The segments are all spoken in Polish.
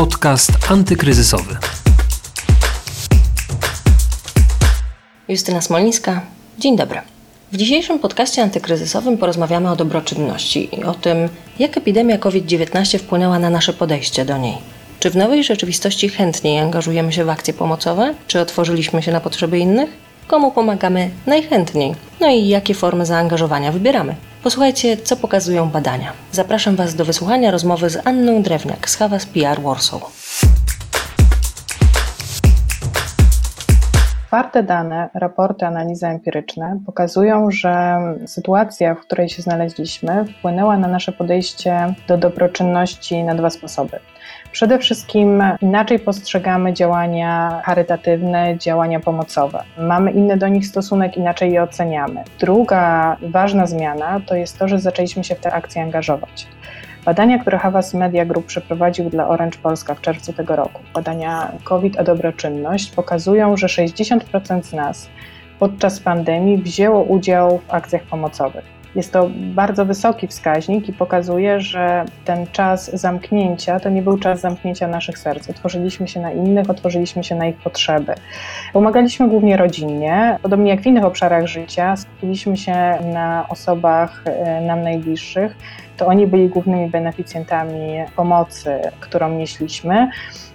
Podcast antykryzysowy. Justyna Smolińska. Dzień dobry. W dzisiejszym podcaście antykryzysowym porozmawiamy o dobroczynności i o tym, jak epidemia COVID-19 wpłynęła na nasze podejście do niej. Czy w nowej rzeczywistości chętniej angażujemy się w akcje pomocowe? Czy otworzyliśmy się na potrzeby innych? Komu pomagamy najchętniej? No i jakie formy zaangażowania wybieramy? Posłuchajcie, co pokazują badania. Zapraszam Was do wysłuchania rozmowy z Anną Drewniak z Havas PR Warsaw. Twarde dane, raporty, analizy empiryczne pokazują, że sytuacja, w której się znaleźliśmy, wpłynęła na nasze podejście do dobroczynności na dwa sposoby. Przede wszystkim inaczej postrzegamy działania charytatywne, działania pomocowe. Mamy inny do nich stosunek, inaczej je oceniamy. Druga ważna zmiana to jest to, że zaczęliśmy się w te akcje angażować. Badania, które Havas Media Group przeprowadził dla Orange Polska w czerwcu tego roku, badania COVID a dobroczynność, pokazują, że 60% z nas podczas pandemii wzięło udział w akcjach pomocowych. Jest to bardzo wysoki wskaźnik i pokazuje, że ten czas zamknięcia to nie był czas zamknięcia naszych serc. Otworzyliśmy się na innych, otworzyliśmy się na ich potrzeby. Pomagaliśmy głównie rodzinnie, podobnie jak w innych obszarach życia, skupiliśmy się na osobach e, nam najbliższych. To oni byli głównymi beneficjentami pomocy, którą nieśliśmy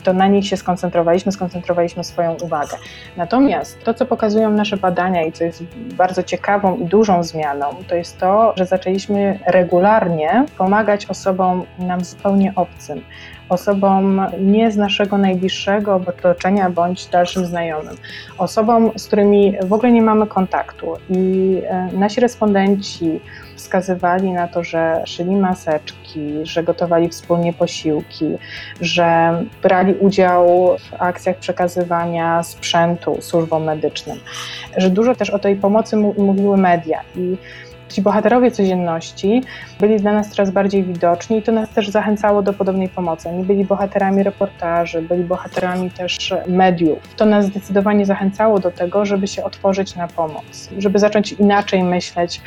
to na nich się skoncentrowaliśmy, skoncentrowaliśmy swoją uwagę. Natomiast to, co pokazują nasze badania i co jest bardzo ciekawą i dużą zmianą, to jest to, że zaczęliśmy regularnie pomagać osobom nam zupełnie obcym osobom nie z naszego najbliższego otoczenia bądź dalszym znajomym, osobom, z którymi w ogóle nie mamy kontaktu. I e, nasi respondenci wskazywali na to, że szyli maseczki, że gotowali wspólnie posiłki, że brali udział w akcjach przekazywania sprzętu służbom medycznym, że dużo też o tej pomocy mówiły media. I Ci bohaterowie codzienności byli dla nas coraz bardziej widoczni i to nas też zachęcało do podobnej pomocy. Oni byli bohaterami reportaży, byli bohaterami też mediów. To nas zdecydowanie zachęcało do tego, żeby się otworzyć na pomoc, żeby zacząć inaczej myśleć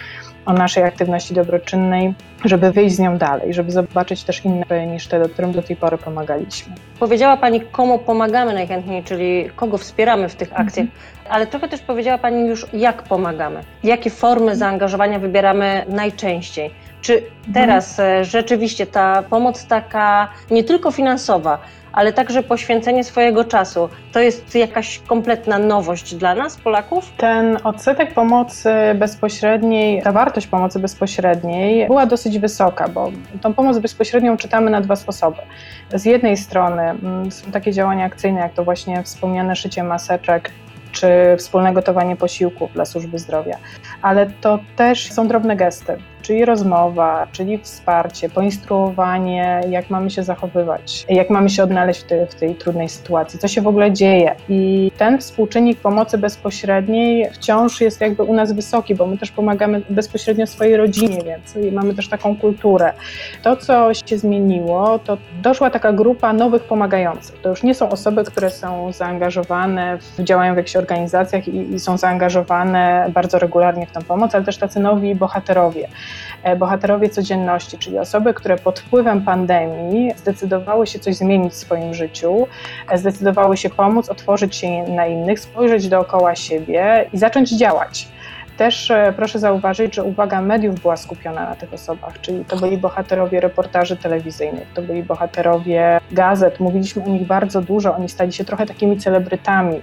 o naszej aktywności dobroczynnej, żeby wyjść z nią dalej, żeby zobaczyć też inne niż te, którym do tej pory pomagaliśmy. Powiedziała Pani, komu pomagamy najchętniej, czyli kogo wspieramy w tych akcjach, mhm. ale trochę też powiedziała Pani już, jak pomagamy, jakie formy zaangażowania wybieramy najczęściej. Czy teraz mhm. rzeczywiście ta pomoc taka nie tylko finansowa, ale także poświęcenie swojego czasu. To jest jakaś kompletna nowość dla nas, Polaków? Ten odsetek pomocy bezpośredniej, ta wartość pomocy bezpośredniej była dosyć wysoka, bo tą pomoc bezpośrednią czytamy na dwa sposoby. Z jednej strony mm, są takie działania akcyjne, jak to właśnie wspomniane szycie maseczek, czy wspólne gotowanie posiłków dla służby zdrowia, ale to też są drobne gesty czyli rozmowa, czyli wsparcie, poinstruowanie, jak mamy się zachowywać, jak mamy się odnaleźć w, tej, w tej trudnej sytuacji, co się w ogóle dzieje. I ten współczynnik pomocy bezpośredniej wciąż jest jakby u nas wysoki, bo my też pomagamy bezpośrednio swojej rodzinie, więc mamy też taką kulturę. To, co się zmieniło, to doszła taka grupa nowych pomagających. To już nie są osoby, które są zaangażowane, w, działają w jakichś organizacjach i, i są zaangażowane bardzo regularnie w tę pomoc, ale też tacy nowi bohaterowie. E, bohaterowie codzienności, czyli osoby, które pod wpływem pandemii zdecydowały się coś zmienić w swoim życiu, e, zdecydowały się pomóc, otworzyć się na innych, spojrzeć dookoła siebie i zacząć działać. Też e, proszę zauważyć, że uwaga mediów była skupiona na tych osobach, czyli to byli bohaterowie reportaży telewizyjnych, to byli bohaterowie gazet, mówiliśmy o nich bardzo dużo, oni stali się trochę takimi celebrytami.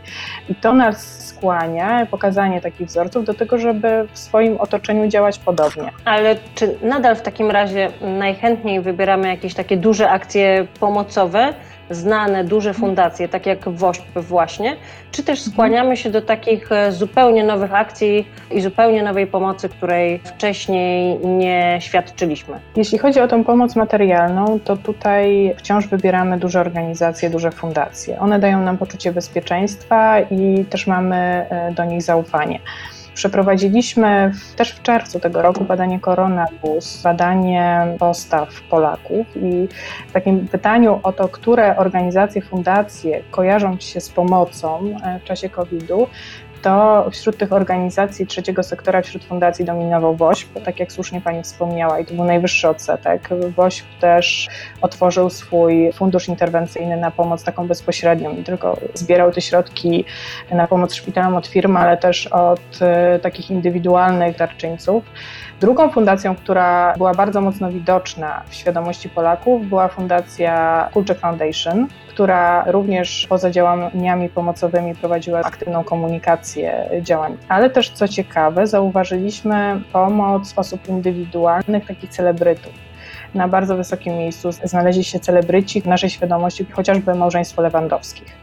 I to nas skłania, pokazanie takich wzorców do tego, żeby w swoim otoczeniu działać podobnie. Ale czy nadal w takim razie najchętniej wybieramy jakieś takie duże akcje pomocowe, znane, duże fundacje, tak jak WOŚP właśnie, czy też skłaniamy się do takich e, zupełnie nowych akcji i zupełnie nowej pomocy, której wcześniej nie świadczyliśmy? Jeśli chodzi o tą pomoc materialną, to tutaj wciąż wybieramy duże organizacje, duże fundacje. One dają nam poczucie bezpieczeństwa i też mamy e, do nich zaufanie. Przeprowadziliśmy w, też w czerwcu tego roku badanie Koronabus, badanie postaw Polaków i w takim pytaniu o to, które organizacje, fundacje kojarzą się z pomocą e, w czasie COVID-u, to wśród tych organizacji trzeciego sektora, wśród fundacji dominował WOŚP, tak jak słusznie Pani wspomniała, i to był najwyższy odsetek. WOŚP też otworzył swój fundusz interwencyjny na pomoc taką bezpośrednią, nie tylko zbierał te środki na pomoc szpitalom od firm, ale też od e, takich indywidualnych darczyńców. Drugą fundacją, która była bardzo mocno widoczna w świadomości Polaków, była fundacja Kulczek Foundation, która również poza działaniami pomocowymi prowadziła aktywną komunikację działań. Ale też, co ciekawe, zauważyliśmy pomoc osób indywidualnych, takich celebrytów. Na bardzo wysokim miejscu znaleźli się celebryci w naszej świadomości, chociażby małżeństwo Lewandowskich.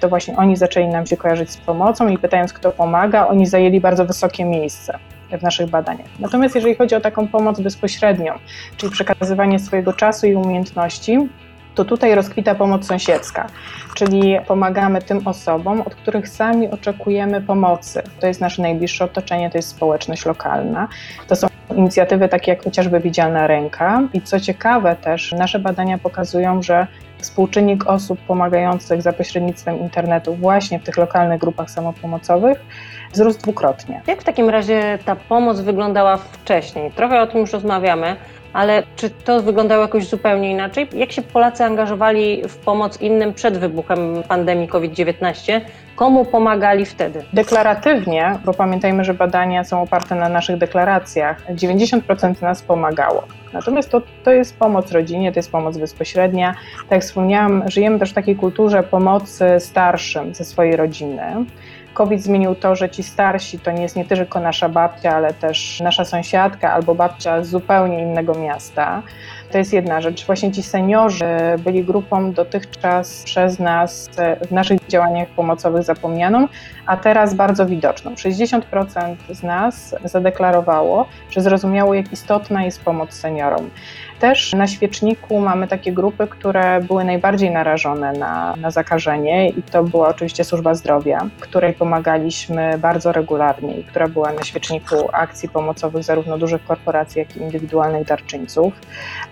To właśnie oni zaczęli nam się kojarzyć z pomocą i pytając, kto pomaga, oni zajęli bardzo wysokie miejsce w naszych badaniach. Natomiast jeżeli chodzi o taką pomoc bezpośrednią, czyli przekazywanie swojego czasu i umiejętności, to tutaj rozkwita pomoc sąsiedzka, czyli pomagamy tym osobom, od których sami oczekujemy pomocy. To jest nasze najbliższe otoczenie, to jest społeczność lokalna. To są inicjatywy takie jak chociażby Widzialna Ręka. I co ciekawe też, nasze badania pokazują, że współczynnik osób pomagających za pośrednictwem internetu właśnie w tych lokalnych grupach samopomocowych wzrósł dwukrotnie. Jak w takim razie ta pomoc wyglądała wcześniej? Trochę o tym już rozmawiamy, ale czy to wyglądało jakoś zupełnie inaczej? Jak się Polacy angażowali w pomoc innym przed wybuchem pandemii COVID-19? Komu pomagali wtedy? Deklaratywnie, bo pamiętajmy, że badania są oparte na naszych deklaracjach, 90% nas pomagało. Natomiast to, to jest pomoc rodzinie, to jest pomoc bezpośrednia. Tak jak wspomniałam, żyjemy też w takiej kulturze pomocy starszym ze swojej rodziny. COVID zmienił to, że ci starsi to nie jest nie tylko nasza babcia, ale też nasza sąsiadka albo babcia z zupełnie innego miasta. To jest jedna rzecz. Właśnie ci seniorzy byli grupą dotychczas przez nas w naszych działaniach pomocowych zapomnianą, a teraz bardzo widoczną. 60% z nas zadeklarowało, że zrozumiało, jak istotna jest pomoc seniorom. Też na świeczniku mamy takie grupy, które były najbardziej narażone na, na zakażenie, i to była oczywiście służba zdrowia, której pomagaliśmy bardzo regularnie i która była na świeczniku akcji pomocowych zarówno dużych korporacji, jak i indywidualnych darczyńców,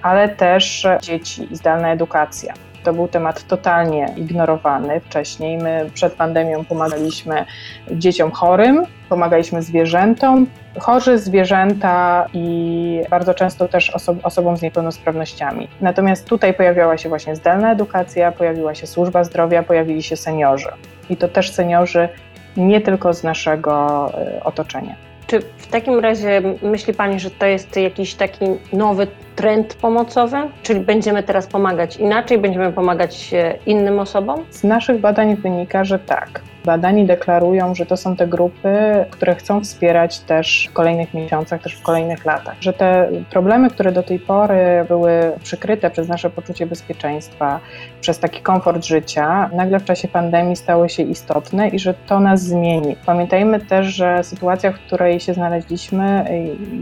ale też dzieci i zdalna edukacja. To był temat totalnie ignorowany wcześniej. My przed pandemią pomagaliśmy dzieciom chorym, pomagaliśmy zwierzętom, chorzy zwierzęta i bardzo często też oso osobom z niepełnosprawnościami. Natomiast tutaj pojawiała się właśnie zdalna edukacja, pojawiła się służba zdrowia, pojawili się seniorzy. I to też seniorzy nie tylko z naszego y, otoczenia. Czy w takim razie myśli Pani, że to jest jakiś taki nowy trend pomocowy? Czyli będziemy teraz pomagać inaczej, będziemy pomagać e, innym osobom? Z naszych badań wynika, że tak. Badani deklarują, że to są te grupy, które chcą wspierać też w kolejnych miesiącach, też w kolejnych latach. Że te problemy, które do tej pory były przykryte przez nasze poczucie bezpieczeństwa, przez taki komfort życia, nagle w czasie pandemii stały się istotne i że to nas zmieni. Pamiętajmy też, że sytuacja, w której się znaleźliśmy,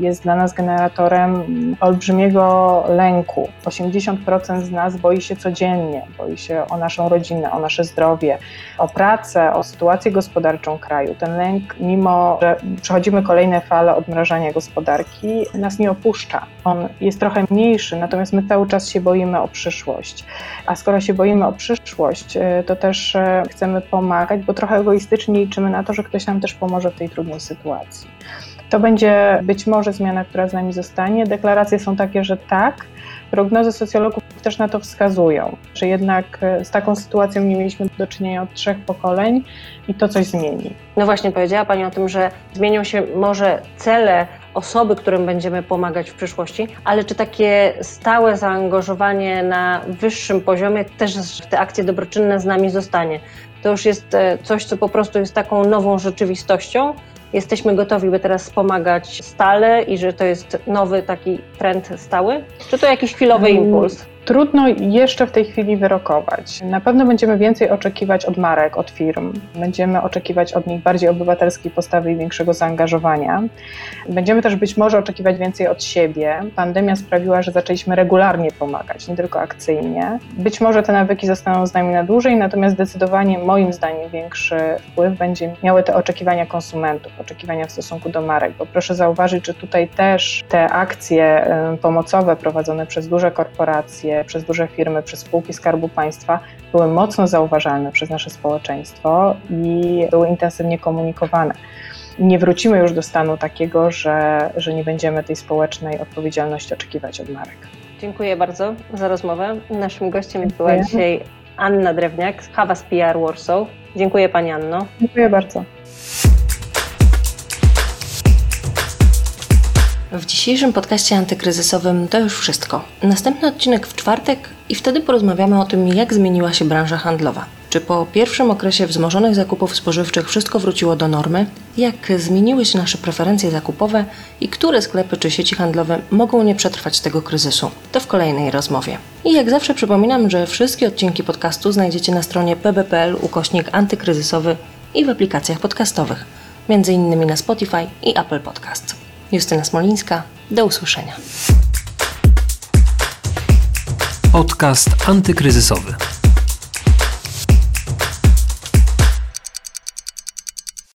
jest dla nas generatorem olbrzymiego lęku. 80% z nas boi się codziennie, boi się o naszą rodzinę, o nasze zdrowie, o pracę, o sytuację gospodarczą kraju. Ten lęk, mimo że przechodzimy kolejne fale odmrażania gospodarki, nas nie opuszcza. On jest trochę mniejszy, natomiast my cały czas się boimy o przyszłość. A skoro się boimy o przyszłość, y, to też y, chcemy pomagać, bo trochę egoistycznie liczymy na to, że ktoś nam też pomoże w tej trudnej sytuacji. To będzie być może zmiana, która z nami zostanie. Deklaracje są takie, że tak. Prognozy socjologów też na to wskazują, że jednak e, z taką sytuacją nie mieliśmy do czynienia od trzech pokoleń i to coś zmieni. No właśnie, powiedziała Pani o tym, że zmienią się może cele osoby, którym będziemy pomagać w przyszłości, ale czy takie stałe zaangażowanie na wyższym poziomie też w te akcje dobroczynne z nami zostanie? To już jest e, coś, co po prostu jest taką nową rzeczywistością, jesteśmy gotowi, by teraz wspomagać stale i że to jest nowy taki trend stały? Czy to jakiś chwilowy mm, impuls? Trudno jeszcze w tej chwili wyrokować. Na pewno będziemy więcej oczekiwać od marek, od firm. Będziemy oczekiwać od nich bardziej obywatelskiej postawy i większego zaangażowania. Będziemy też być może oczekiwać więcej od siebie. Pandemia sprawiła, że zaczęliśmy regularnie pomagać, nie tylko akcyjnie. Być może te nawyki zostaną z nami na dłużej, natomiast zdecydowanie moim zdaniem większy wpływ będzie miały te oczekiwania konsumentów, oczekiwania w stosunku do marek. Bo proszę zauważyć, że tutaj też te akcje pomocowe prowadzone przez duże korporacje, przez duże firmy, przez spółki Skarbu Państwa były mocno zauważalne przez nasze społeczeństwo i były intensywnie komunikowane. Nie wrócimy już do stanu takiego, że, że nie będziemy tej społecznej odpowiedzialności oczekiwać od marek. Dziękuję bardzo za rozmowę. Naszym gościem była dzisiaj Anna Drewniak z Havas PR Warsaw. Dziękuję Pani Anno. Dziękuję bardzo. W dzisiejszym podcaście antykryzysowym to już wszystko. Następny odcinek w czwartek i wtedy porozmawiamy o tym, jak zmieniła się branża handlowa. Czy po pierwszym okresie wzmożonych zakupów spożywczych wszystko wróciło do normy? Jak zmieniły się nasze preferencje zakupowe i które sklepy czy sieci handlowe mogą nie przetrwać tego kryzysu? To w kolejnej rozmowie. I jak zawsze przypominam, że wszystkie odcinki podcastu znajdziecie na stronie pb.pl ukośnik antykryzysowy i w aplikacjach podcastowych, innymi na Spotify i Apple Podcast. Justyna Smolińska, do usłyszenia. Podcast antykryzysowy.